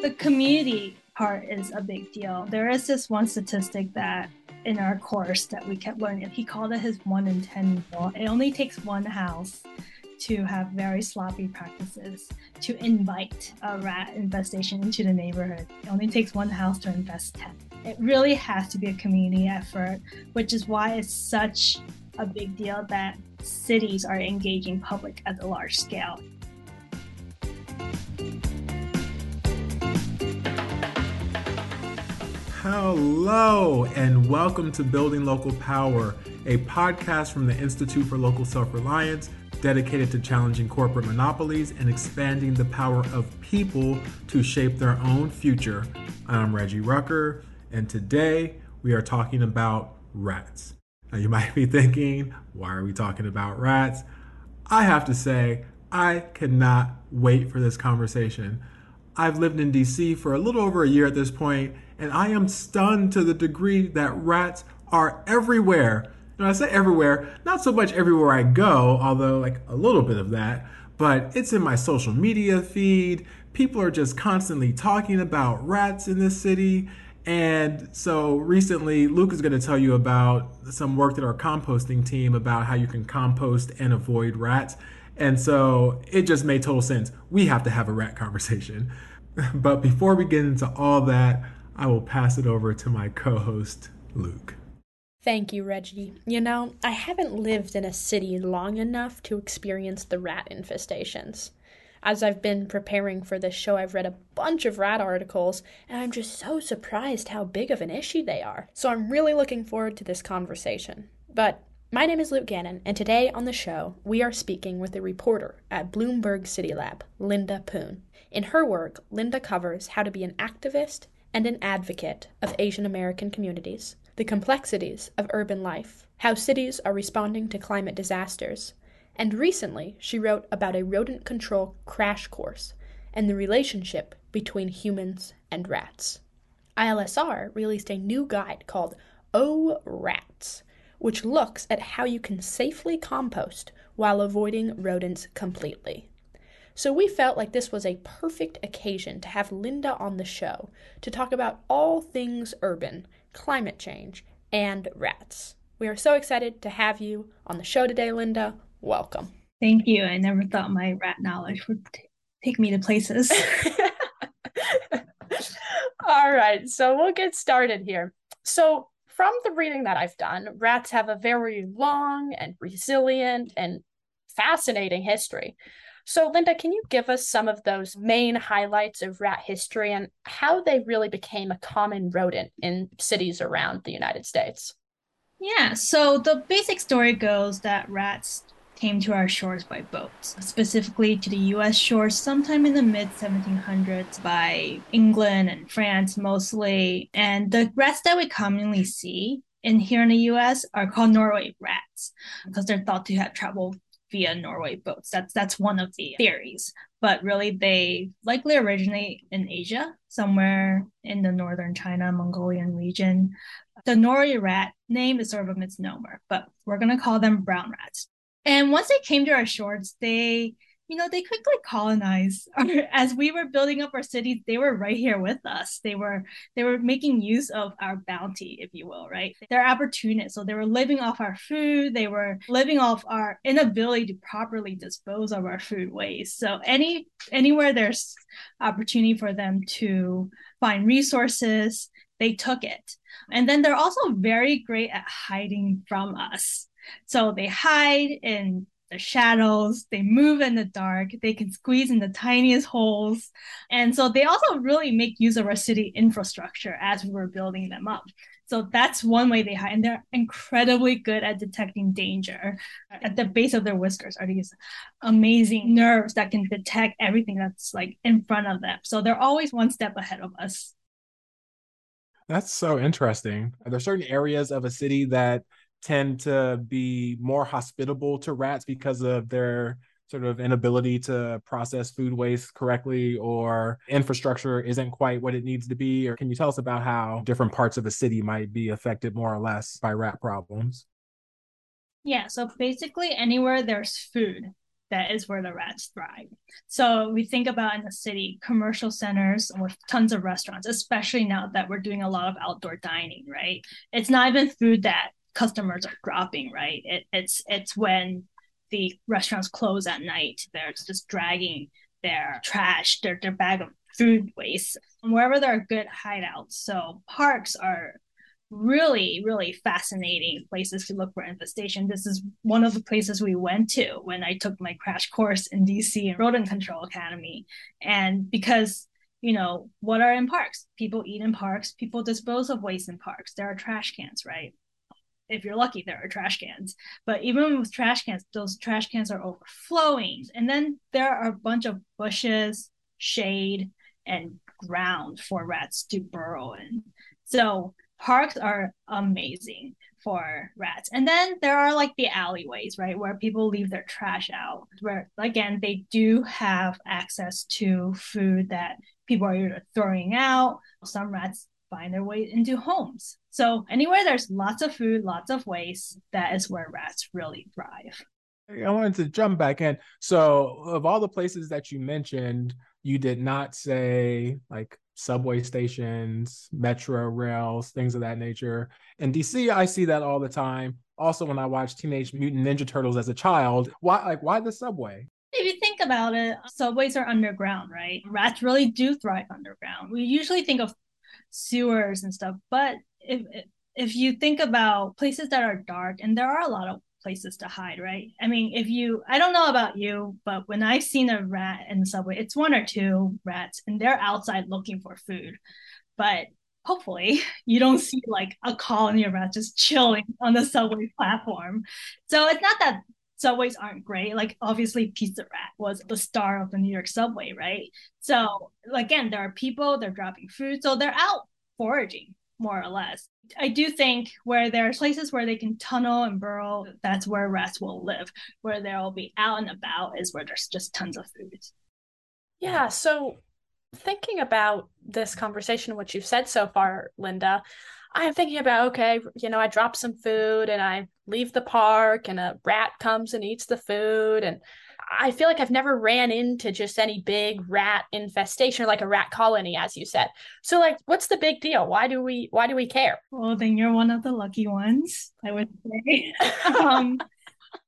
The community part is a big deal. There is this one statistic that in our course that we kept learning. He called it his one in 10 rule. It only takes one house to have very sloppy practices to invite a rat infestation into the neighborhood. It only takes one house to infest 10. It really has to be a community effort, which is why it's such a big deal that cities are engaging public at a large scale. Hello, and welcome to Building Local Power, a podcast from the Institute for Local Self Reliance dedicated to challenging corporate monopolies and expanding the power of people to shape their own future. I'm Reggie Rucker, and today we are talking about rats. Now, you might be thinking, why are we talking about rats? I have to say, I cannot wait for this conversation. I've lived in DC for a little over a year at this point and I am stunned to the degree that rats are everywhere. And I say everywhere, not so much everywhere I go, although like a little bit of that, but it's in my social media feed. People are just constantly talking about rats in this city. And so recently, Luke is going to tell you about some work that our composting team about how you can compost and avoid rats. And so it just made total sense. We have to have a rat conversation. But before we get into all that, I will pass it over to my co host, Luke. Thank you, Reggie. You know, I haven't lived in a city long enough to experience the rat infestations. As I've been preparing for this show, I've read a bunch of rat articles, and I'm just so surprised how big of an issue they are. So I'm really looking forward to this conversation. But my name is Luke Gannon, and today on the show, we are speaking with a reporter at Bloomberg City Lab, Linda Poon. In her work, Linda covers how to be an activist and an advocate of Asian American communities, the complexities of urban life, how cities are responding to climate disasters, and recently she wrote about a rodent control crash course and the relationship between humans and rats. ILSR released a new guide called Oh Rats, which looks at how you can safely compost while avoiding rodents completely. So we felt like this was a perfect occasion to have Linda on the show to talk about all things urban, climate change, and rats. We are so excited to have you on the show today, Linda. Welcome. Thank you. I never thought my rat knowledge would t- take me to places. all right, so we'll get started here. So, from the reading that I've done, rats have a very long and resilient and fascinating history. So, Linda, can you give us some of those main highlights of rat history and how they really became a common rodent in cities around the United States? Yeah, so the basic story goes that rats came to our shores by boat, specifically to the US shores sometime in the mid 1700s by England and France mostly. And the rats that we commonly see in here in the US are called Norway rats because they're thought to have traveled via Norway boats. That's that's one of the theories. But really they likely originate in Asia, somewhere in the northern China, Mongolian region. The Norway rat name is sort of a misnomer, but we're gonna call them brown rats. And once they came to our shores, they you know, they quickly colonized. As we were building up our cities, they were right here with us. They were they were making use of our bounty, if you will, right? They're opportunists, so they were living off our food. They were living off our inability to properly dispose of our food waste. So any anywhere there's opportunity for them to find resources, they took it. And then they're also very great at hiding from us. So they hide in the shadows, they move in the dark, they can squeeze in the tiniest holes. And so they also really make use of our city infrastructure as we were building them up. So that's one way they hide. And they're incredibly good at detecting danger. At the base of their whiskers are these amazing nerves that can detect everything that's like in front of them. So they're always one step ahead of us. That's so interesting. Are there certain areas of a city that tend to be more hospitable to rats because of their sort of inability to process food waste correctly or infrastructure isn't quite what it needs to be or can you tell us about how different parts of a city might be affected more or less by rat problems yeah so basically anywhere there's food that is where the rats thrive. So we think about in the city, commercial centers with tons of restaurants, especially now that we're doing a lot of outdoor dining, right? It's not even food that customers are dropping, right? It, it's it's when the restaurants close at night, they're just dragging their trash, their their bag of food waste wherever there are good hideouts. So parks are really, really fascinating places to look for infestation. This is one of the places we went to when I took my crash course in DC and Rodent Control Academy. And because, you know, what are in parks? People eat in parks, people dispose of waste in parks. There are trash cans, right? If you're lucky, there are trash cans. But even with trash cans, those trash cans are overflowing. And then there are a bunch of bushes, shade, and ground for rats to burrow in. So parks are amazing for rats. And then there are like the alleyways, right, where people leave their trash out, where again, they do have access to food that people are either throwing out. Some rats find their way into homes. So anywhere there's lots of food, lots of waste, that is where rats really thrive. I wanted to jump back in. So, of all the places that you mentioned, you did not say like subway stations, metro rails, things of that nature. In DC, I see that all the time. Also, when I watched Teenage Mutant Ninja Turtles as a child, why like why the subway? If you think about it, subways are underground, right? Rats really do thrive underground. We usually think of sewers and stuff, but if if you think about places that are dark, and there are a lot of places to hide, right? I mean, if you, I don't know about you, but when I've seen a rat in the subway, it's one or two rats and they're outside looking for food. But hopefully you don't see like a colony of rats just chilling on the subway platform. So it's not that subways aren't great. Like obviously Pizza Rat was the star of the New York subway, right? So again, there are people, they're dropping food, so they're out foraging more or less. I do think where there are places where they can tunnel and burrow, that's where rats will live. Where they'll be out and about is where there's just tons of food. Yeah. So, thinking about this conversation, what you've said so far, Linda, I'm thinking about okay, you know, I drop some food and I leave the park, and a rat comes and eats the food, and I feel like I've never ran into just any big rat infestation or like a rat colony, as you said. So like what's the big deal? Why do we why do we care? Well then you're one of the lucky ones, I would say. um,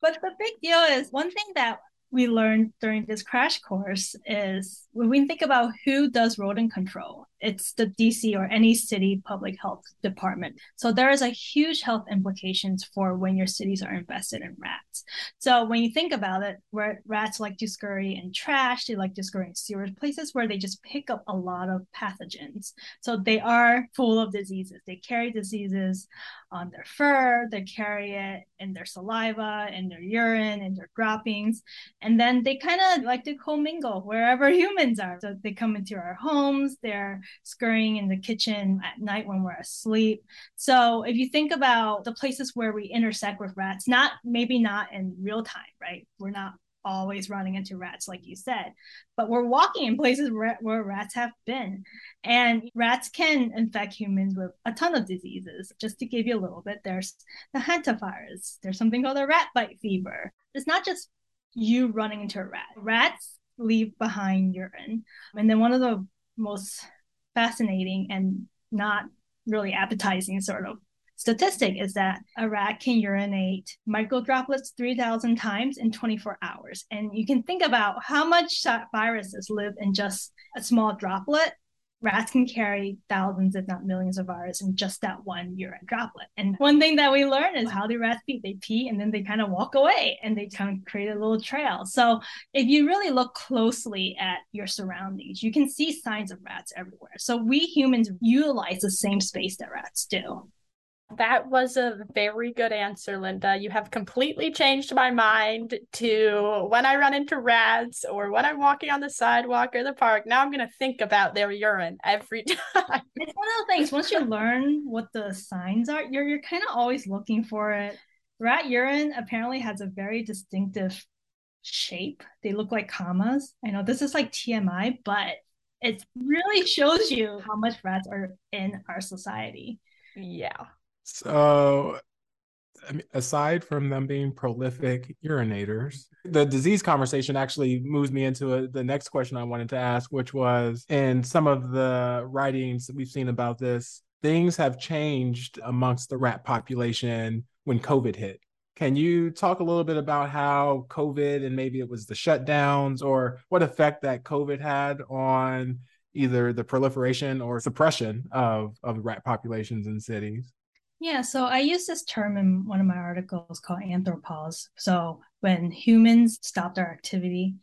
but the big deal is one thing that we learned during this crash course is when we think about who does rodent control, it's the DC or any city public health department. So there is a huge health implications for when your cities are invested in rats. So when you think about it, where rats like to scurry in trash, they like to scurry in sewers, places where they just pick up a lot of pathogens. So they are full of diseases. They carry diseases on their fur, they carry it in their saliva, in their urine, in their droppings. And then they kind of like to commingle wherever humans are. So they come into our homes, they're scurrying in the kitchen at night when we're asleep. So if you think about the places where we intersect with rats, not maybe not in real time, right? We're not always running into rats, like you said, but we're walking in places where, where rats have been. And rats can infect humans with a ton of diseases. Just to give you a little bit, there's the hantavirus, there's something called a rat bite fever. It's not just you running into a rat. Rats leave behind urine. And then one of the most fascinating and not really appetizing sort of statistic is that a rat can urinate micro droplets 3,000 times in 24 hours. And you can think about how much viruses live in just a small droplet rats can carry thousands, if not millions, of viruses in just that one urine droplet. And one thing that we learn is how do rats pee? They pee and then they kind of walk away and they kind of create a little trail. So if you really look closely at your surroundings, you can see signs of rats everywhere. So we humans utilize the same space that rats do. That was a very good answer, Linda. You have completely changed my mind to when I run into rats or when I'm walking on the sidewalk or the park. Now I'm going to think about their urine every time. It's one of the things, once you learn what the signs are, you're, you're kind of always looking for it. Rat urine apparently has a very distinctive shape. They look like commas. I know this is like TMI, but it really shows you how much rats are in our society. Yeah. So I mean, aside from them being prolific urinators, the disease conversation actually moves me into a, the next question I wanted to ask, which was in some of the writings that we've seen about this, things have changed amongst the rat population when COVID hit. Can you talk a little bit about how COVID and maybe it was the shutdowns or what effect that COVID had on either the proliferation or suppression of, of rat populations in cities? Yeah, so I use this term in one of my articles called anthropause. So when humans stop their activity,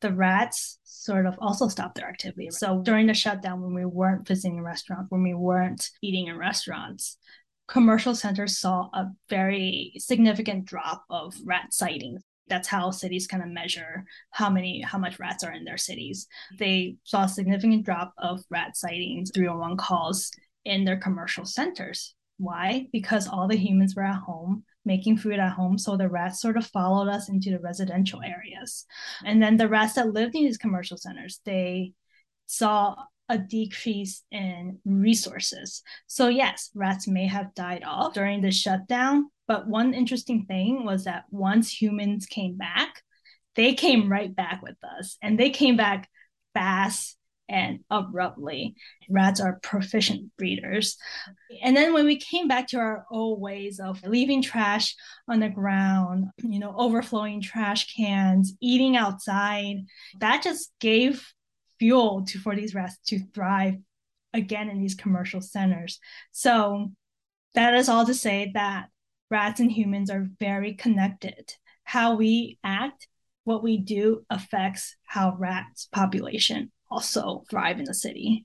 the rats sort of also stop their activity. So during the shutdown, when we weren't visiting restaurants, when we weren't eating in restaurants, commercial centers saw a very significant drop of rat sightings. That's how cities kind of measure how many, how much rats are in their cities. They saw a significant drop of rat sightings, 301 calls in their commercial centers. Why? Because all the humans were at home making food at home. So the rats sort of followed us into the residential areas. And then the rats that lived in these commercial centers, they saw a decrease in resources. So, yes, rats may have died off during the shutdown. But one interesting thing was that once humans came back, they came right back with us and they came back fast and abruptly. Rats are proficient breeders. And then when we came back to our old ways of leaving trash on the ground, you know, overflowing trash cans, eating outside, that just gave fuel to for these rats to thrive again in these commercial centers. So that is all to say that rats and humans are very connected. How we act, what we do affects how rats population also thrive in the city.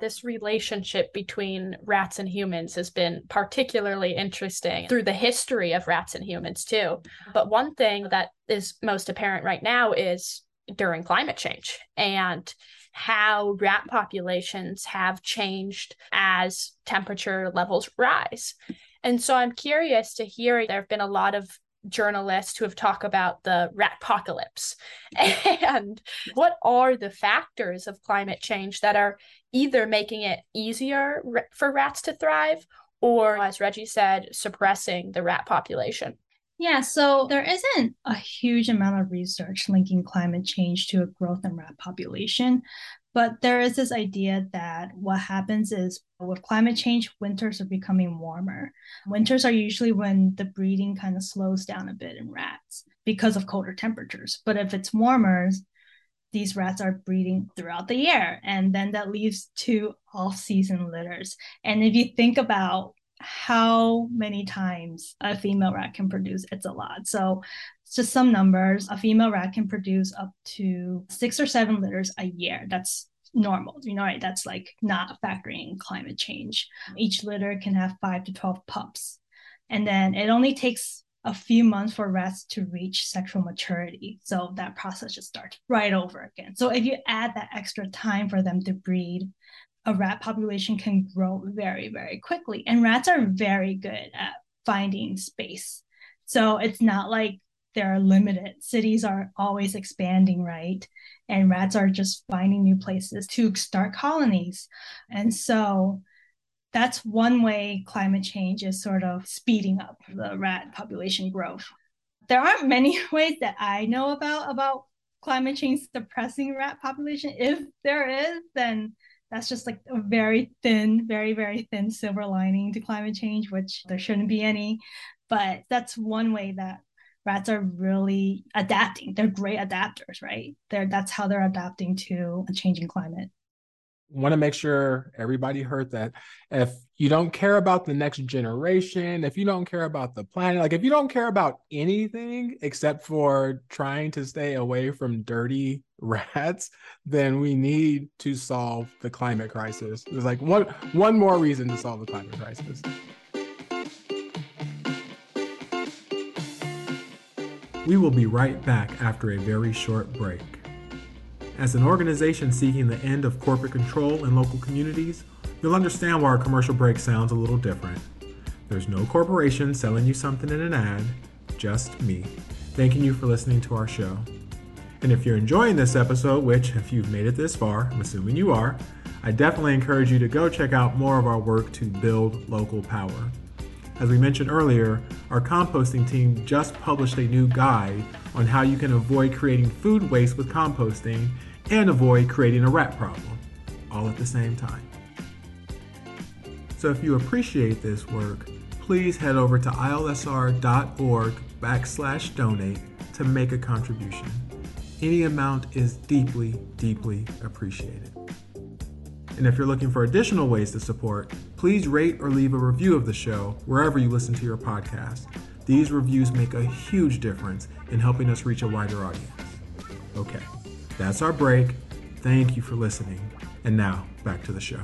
This relationship between rats and humans has been particularly interesting through the history of rats and humans, too. But one thing that is most apparent right now is during climate change and how rat populations have changed as temperature levels rise. And so I'm curious to hear there have been a lot of journalists who have talked about the rat apocalypse. And what are the factors of climate change that are either making it easier for rats to thrive or as reggie said suppressing the rat population? Yeah, so there isn't a huge amount of research linking climate change to a growth in rat population, but there is this idea that what happens is with climate change, winters are becoming warmer. Winters are usually when the breeding kind of slows down a bit in rats because of colder temperatures. But if it's warmer, these rats are breeding throughout the year. And then that leads to off season litters. And if you think about how many times a female rat can produce, it's a lot. So just some numbers. A female rat can produce up to six or seven litters a year. That's normal, you know, right? That's like not factoring climate change. Each litter can have five to 12 pups. And then it only takes a few months for rats to reach sexual maturity. So that process just starts right over again. So if you add that extra time for them to breed, a rat population can grow very, very quickly. And rats are very good at finding space. So it's not like they're limited. Cities are always expanding, right? And rats are just finding new places to start colonies. And so that's one way climate change is sort of speeding up the rat population growth. There aren't many ways that I know about about climate change suppressing rat population. If there is, then that's just like a very thin, very, very thin silver lining to climate change, which there shouldn't be any. But that's one way that rats are really adapting. They're great adapters, right? They're that's how they're adapting to a changing climate. Want to make sure everybody heard that. If you don't care about the next generation, if you don't care about the planet, like if you don't care about anything except for trying to stay away from dirty rats, then we need to solve the climate crisis. There's like one one more reason to solve the climate crisis. We will be right back after a very short break. As an organization seeking the end of corporate control in local communities, you'll understand why our commercial break sounds a little different. There's no corporation selling you something in an ad, just me, thanking you for listening to our show. And if you're enjoying this episode, which, if you've made it this far, I'm assuming you are, I definitely encourage you to go check out more of our work to build local power. As we mentioned earlier, our composting team just published a new guide on how you can avoid creating food waste with composting and avoid creating a rat problem, all at the same time. So if you appreciate this work, please head over to ilsr.org backslash donate to make a contribution. Any amount is deeply, deeply appreciated. And if you're looking for additional ways to support, please rate or leave a review of the show wherever you listen to your podcast. These reviews make a huge difference in helping us reach a wider audience. Okay, that's our break. Thank you for listening. And now, back to the show.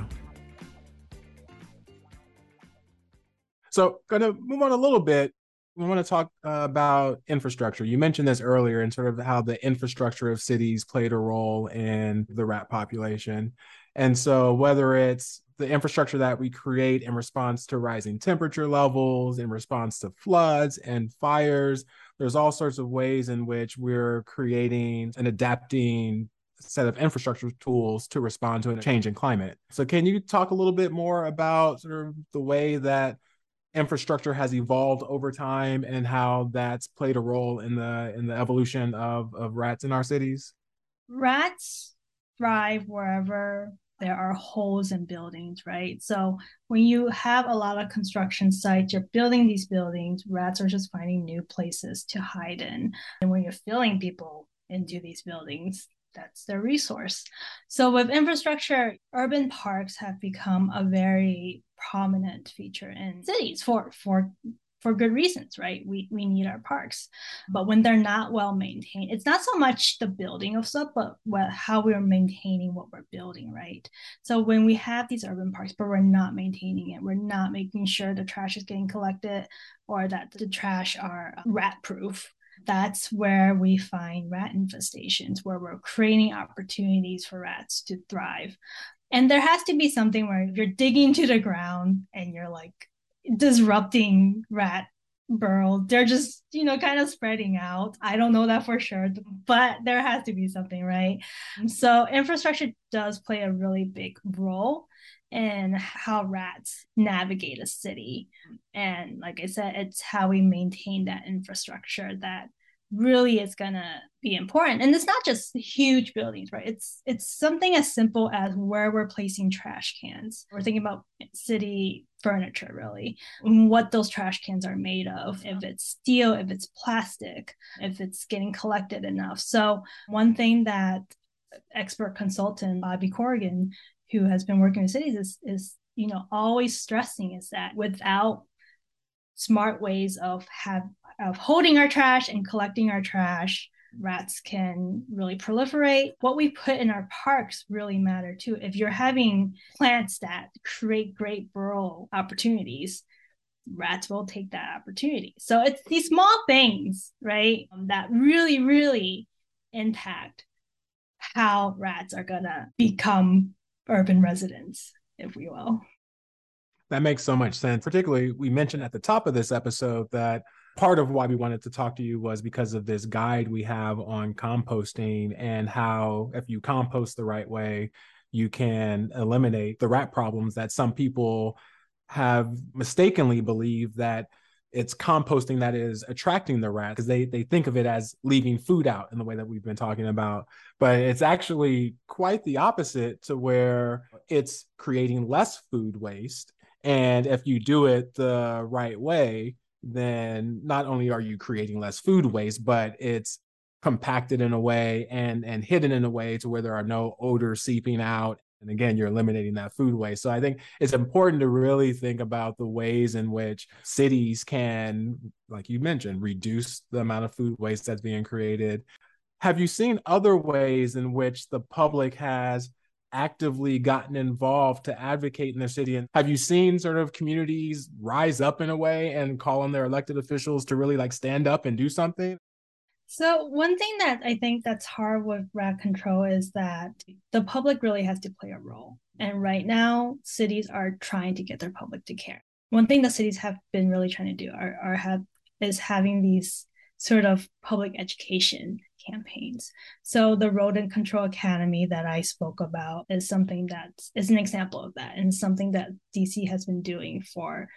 So, going to move on a little bit. We want to talk uh, about infrastructure. You mentioned this earlier and sort of how the infrastructure of cities played a role in the rat population. And so, whether it's the infrastructure that we create in response to rising temperature levels, in response to floods and fires, there's all sorts of ways in which we're creating and adapting a set of infrastructure tools to respond to a change in climate. So, can you talk a little bit more about sort of the way that infrastructure has evolved over time and how that's played a role in the in the evolution of of rats in our cities? Rats thrive wherever there are holes in buildings, right? So when you have a lot of construction sites, you're building these buildings, rats are just finding new places to hide in. And when you're filling people into these buildings, that's their resource. So with infrastructure, urban parks have become a very prominent feature in cities for for for good reasons, right? We we need our parks, mm-hmm. but when they're not well maintained, it's not so much the building of stuff, but what how we're maintaining what we're building, right? So when we have these urban parks, but we're not maintaining it, we're not making sure the trash is getting collected or that the trash are rat proof. That's where we find rat infestations, where we're creating opportunities for rats to thrive. And there has to be something where you're digging to the ground and you're like disrupting rat burrow. They're just, you know, kind of spreading out. I don't know that for sure, but there has to be something, right? So infrastructure does play a really big role in how rats navigate a city. And like I said, it's how we maintain that infrastructure that really is going to be important. And it's not just huge buildings right? It's it's something as simple as where we're placing trash cans. We're thinking about city furniture really what those trash cans are made of if it's steel if it's plastic if it's getting collected enough. So one thing that expert consultant bobby corrigan who has been working with cities is is you know always stressing is that without smart ways of have of holding our trash and collecting our trash mm-hmm. rats can really proliferate. What we put in our parks really matter too. If you're having plants that create great burrow opportunities, rats will take that opportunity. So it's these small things, right, um, that really, really impact how rats are gonna become urban residents, if we will. That makes so much sense. Particularly, we mentioned at the top of this episode that part of why we wanted to talk to you was because of this guide we have on composting and how if you compost the right way you can eliminate the rat problems that some people have mistakenly believed that it's composting that is attracting the rat because they they think of it as leaving food out in the way that we've been talking about. But it's actually quite the opposite to where it's creating less food waste. And if you do it the right way then not only are you creating less food waste, but it's compacted in a way and and hidden in a way to where there are no odors seeping out. And again you're eliminating that food waste. So i think it's important to really think about the ways in which cities can like you mentioned reduce the amount of food waste that's being created. Have you seen other ways in which the public has actively gotten involved to advocate in their city? And have you seen sort of communities rise up in a way and call on their elected officials to really like stand up and do something? So one thing that I think that's hard with rat control is that the public really has to play a role. And right now, cities are trying to get their public to care. One thing that cities have been really trying to do are, are have is having these sort of public education campaigns. So the Rodent Control Academy that I spoke about is something that is an example of that and something that DC has been doing for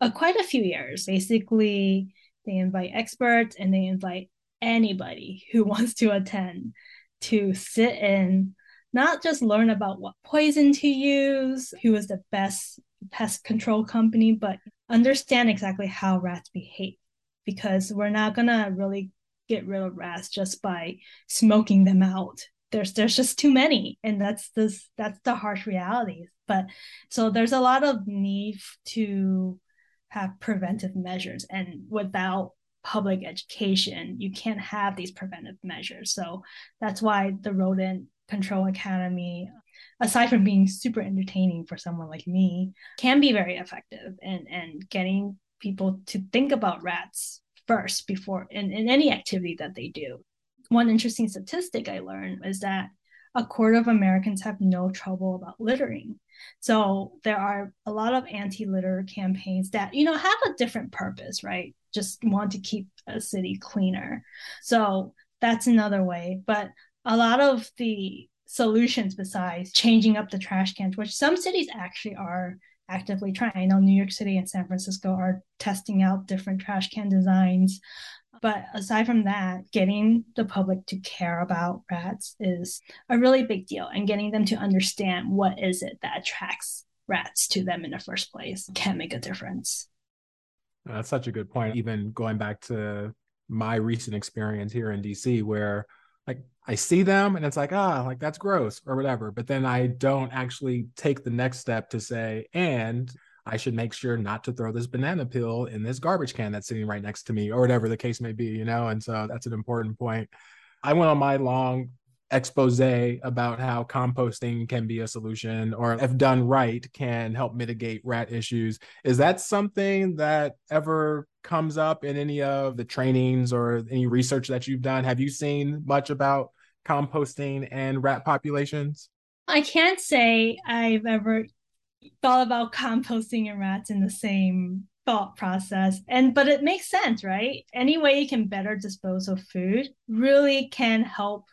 uh, quite a few years. Basically, they invite experts and they invite anybody who wants to attend to sit in, not just learn about what poison to use, who is the best pest control company, but understand exactly how rats behave. Because we're not gonna really get rid of rats just by smoking them out. There's there's just too many, and that's this that's the harsh reality. But so there's a lot of need to have preventive measures, and without public education, you can't have these preventive measures. So that's why the Rodent Control Academy, aside from being super entertaining for someone like me, can be very effective and and getting people to think about rats first before in, in any activity that they do. One interesting statistic I learned is that a quarter of Americans have no trouble about littering. So there are a lot of anti-litter campaigns that, you know, have a different purpose, right? Just want to keep a city cleaner. So that's another way. But a lot of the solutions besides changing up the trash cans, which some cities actually are actively trying. I know New York City and San Francisco are testing out different trash can designs. But aside from that, getting the public to care about rats is a really big deal and getting them to understand what is it that attracts rats to them in the first place can make a difference. That's such a good point. Even going back to my recent experience here in DC, where I see them and it's like, ah, like that's gross or whatever. But then I don't actually take the next step to say, and I should make sure not to throw this banana peel in this garbage can that's sitting right next to me or whatever the case may be, you know? And so that's an important point. I went on my long expose about how composting can be a solution or if done right can help mitigate rat issues. Is that something that ever comes up in any of the trainings or any research that you've done? Have you seen much about composting and rat populations? I can't say i've ever thought about composting and rats in the same thought process and but it makes sense right? Any way you can better dispose of food really can help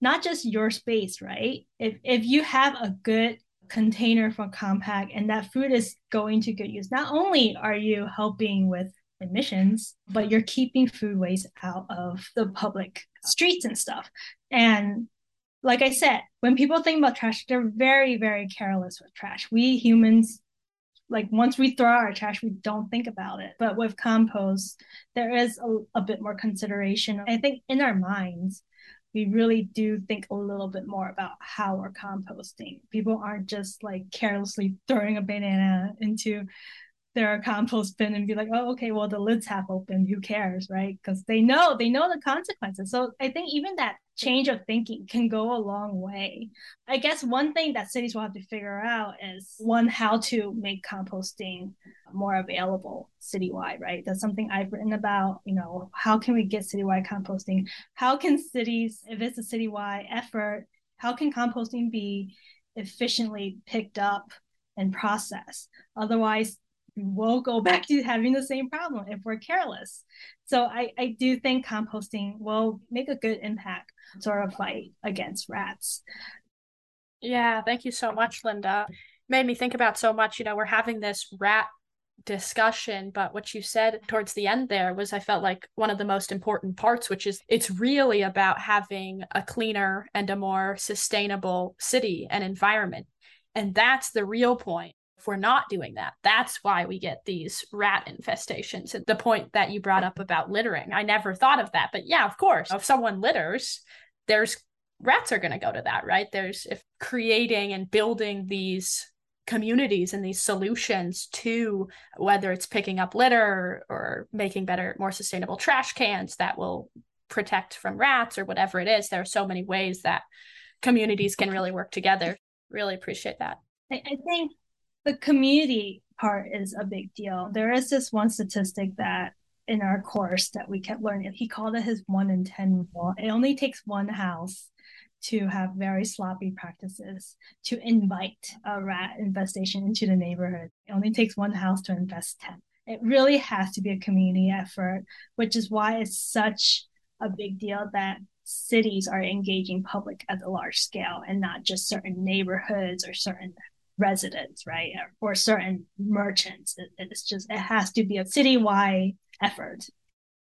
not just your space, right? If if you have a good container for compact and that food is going to good use, not only are you helping with emissions, but you're keeping food waste out of the public streets and stuff. And like I said, when people think about trash, they're very, very careless with trash. We humans, like once we throw our trash, we don't think about it. But with compost, there is a, a bit more consideration. I think in our minds, we really do think a little bit more about how we're composting. People aren't just like carelessly throwing a banana into their compost bin and be like, oh, okay, well the lid's half open. Who cares, right? Because they know they know the consequences. So I think even that change of thinking can go a long way. I guess one thing that cities will have to figure out is one, how to make composting more available citywide, right? That's something I've written about. You know, how can we get citywide composting? How can cities, if it's a citywide effort, how can composting be efficiently picked up and processed? Otherwise, we'll go back to having the same problem if we're careless. So I, I do think composting will make a good impact sort of fight against rats. Yeah, thank you so much, Linda. Made me think about so much. You know, we're having this rat discussion, but what you said towards the end there was I felt like one of the most important parts, which is it's really about having a cleaner and a more sustainable city and environment. And that's the real point if we're not doing that. That's why we get these rat infestations. And the point that you brought up about littering, I never thought of that. But yeah, of course, if someone litters, there's rats are going to go to that, right? There's if creating and building these communities and these solutions to whether it's picking up litter or making better, more sustainable trash cans that will protect from rats or whatever it is. There are so many ways that communities can really work together. Really appreciate that. I think the community part is a big deal. There is this one statistic that in our course that we kept learning. He called it his one in 10 rule. It only takes one house to have very sloppy practices to invite a rat infestation into the neighborhood. It only takes one house to invest 10. It really has to be a community effort, which is why it's such a big deal that cities are engaging public at a large scale and not just certain neighborhoods or certain residents, right? Or certain merchants. It's just, it has to be a citywide effort.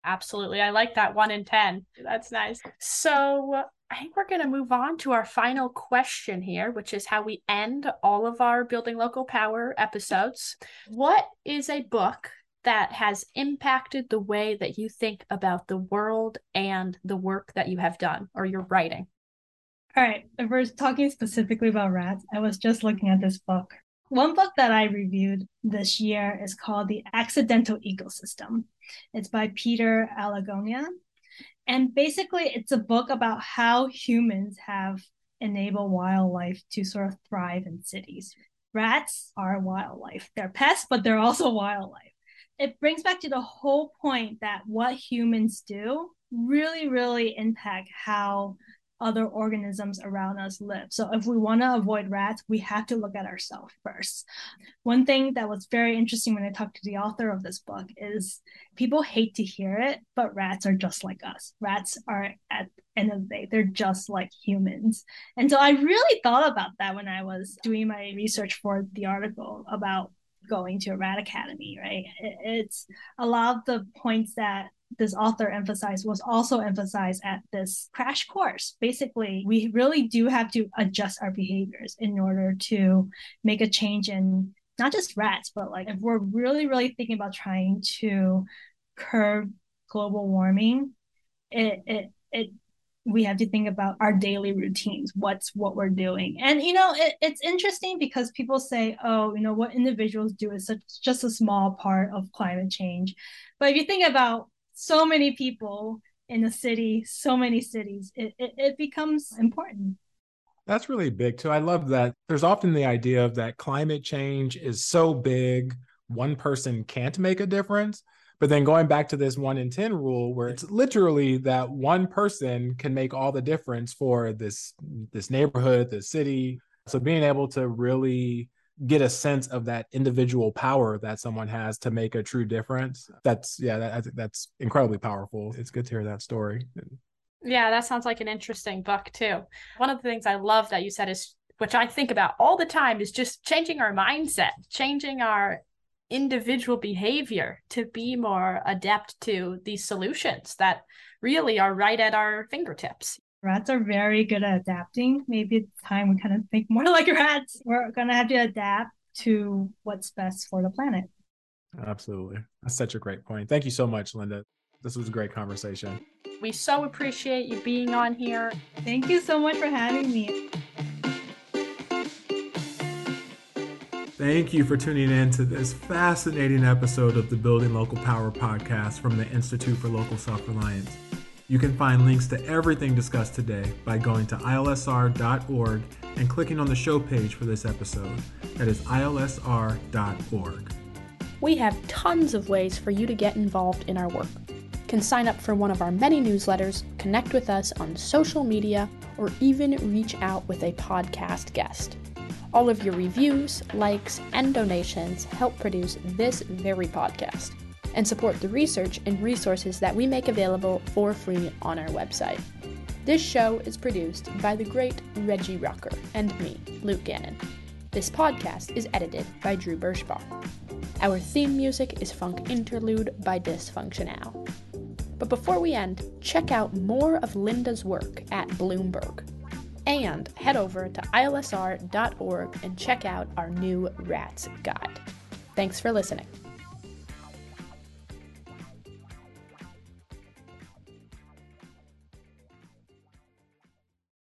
Absolutely. I like that one in 10. That's nice. So I think we're going to move on to our final question here, which is how we end all of our Building Local Power episodes. What is a book that has impacted the way that you think about the world and the work that you have done or your writing? All right. If we're talking specifically about rats, I was just looking at this book. One book that I reviewed this year is called The Accidental Ecosystem. It's by Peter Alagona. And basically, it's a book about how humans have enabled wildlife to sort of thrive in cities. Rats are wildlife. They're pests, but they're also wildlife. It brings back to the whole point that what humans do really, really impact how other organisms around us live. So if we want to avoid rats, we have to look at ourselves first. One thing that was very interesting when I talked to the author of this book is people hate to hear it, but rats are just like us. Rats are at the end of the day, they're just like humans. And so I really thought about that when I was doing my research for the article about going to a rat academy, right? It's a lot of the points that this author emphasized was also emphasized at this crash course. Basically, we really do have to adjust our behaviors in order to make a change in not just rats, but like if we're really, really thinking about trying to curb global warming, it it it we have to think about our daily routines what's what we're doing and you know it, it's interesting because people say oh you know what individuals do is such just a small part of climate change but if you think about so many people in a city, so many cities, it, it, it becomes important. That's really big too. I love that. There's often the idea of that climate change is so big, one person can't make a difference. But then going back to this one in 10 rule, where it's literally that one person can make all the difference for this this neighborhood, the city. So being able to really get a sense of that individual power that someone has to make a true difference. That's yeah, that, I think that's incredibly powerful. It's good to hear that story. Yeah, that sounds like an interesting book too. One of the things I love that you said is which I think about all the time is just changing our mindset, changing our individual behavior to be more adept to these solutions that really are right at our fingertips. Rats are very good at adapting. Maybe it's time we kind of think more like rats. We're going to have to adapt to what's best for the planet. Absolutely. That's such a great point. Thank you so much, Linda. This was a great conversation. We so appreciate you being on here. Thank you so much for having me. Thank you for tuning in to this fascinating episode of the Building Local Power podcast from the Institute for Local Self Reliance. You can find links to everything discussed today by going to ilsr.org and clicking on the show page for this episode. That is ilsr.org. We have tons of ways for you to get involved in our work. You can sign up for one of our many newsletters, connect with us on social media, or even reach out with a podcast guest. All of your reviews, likes, and donations help produce this very podcast and support the research and resources that we make available for free on our website. This show is produced by the great Reggie Rucker and me, Luke Gannon. This podcast is edited by Drew Birschbach. Our theme music is Funk Interlude by Dysfunctional. But before we end, check out more of Linda's work at Bloomberg. And head over to ilsr.org and check out our new RATS guide. Thanks for listening.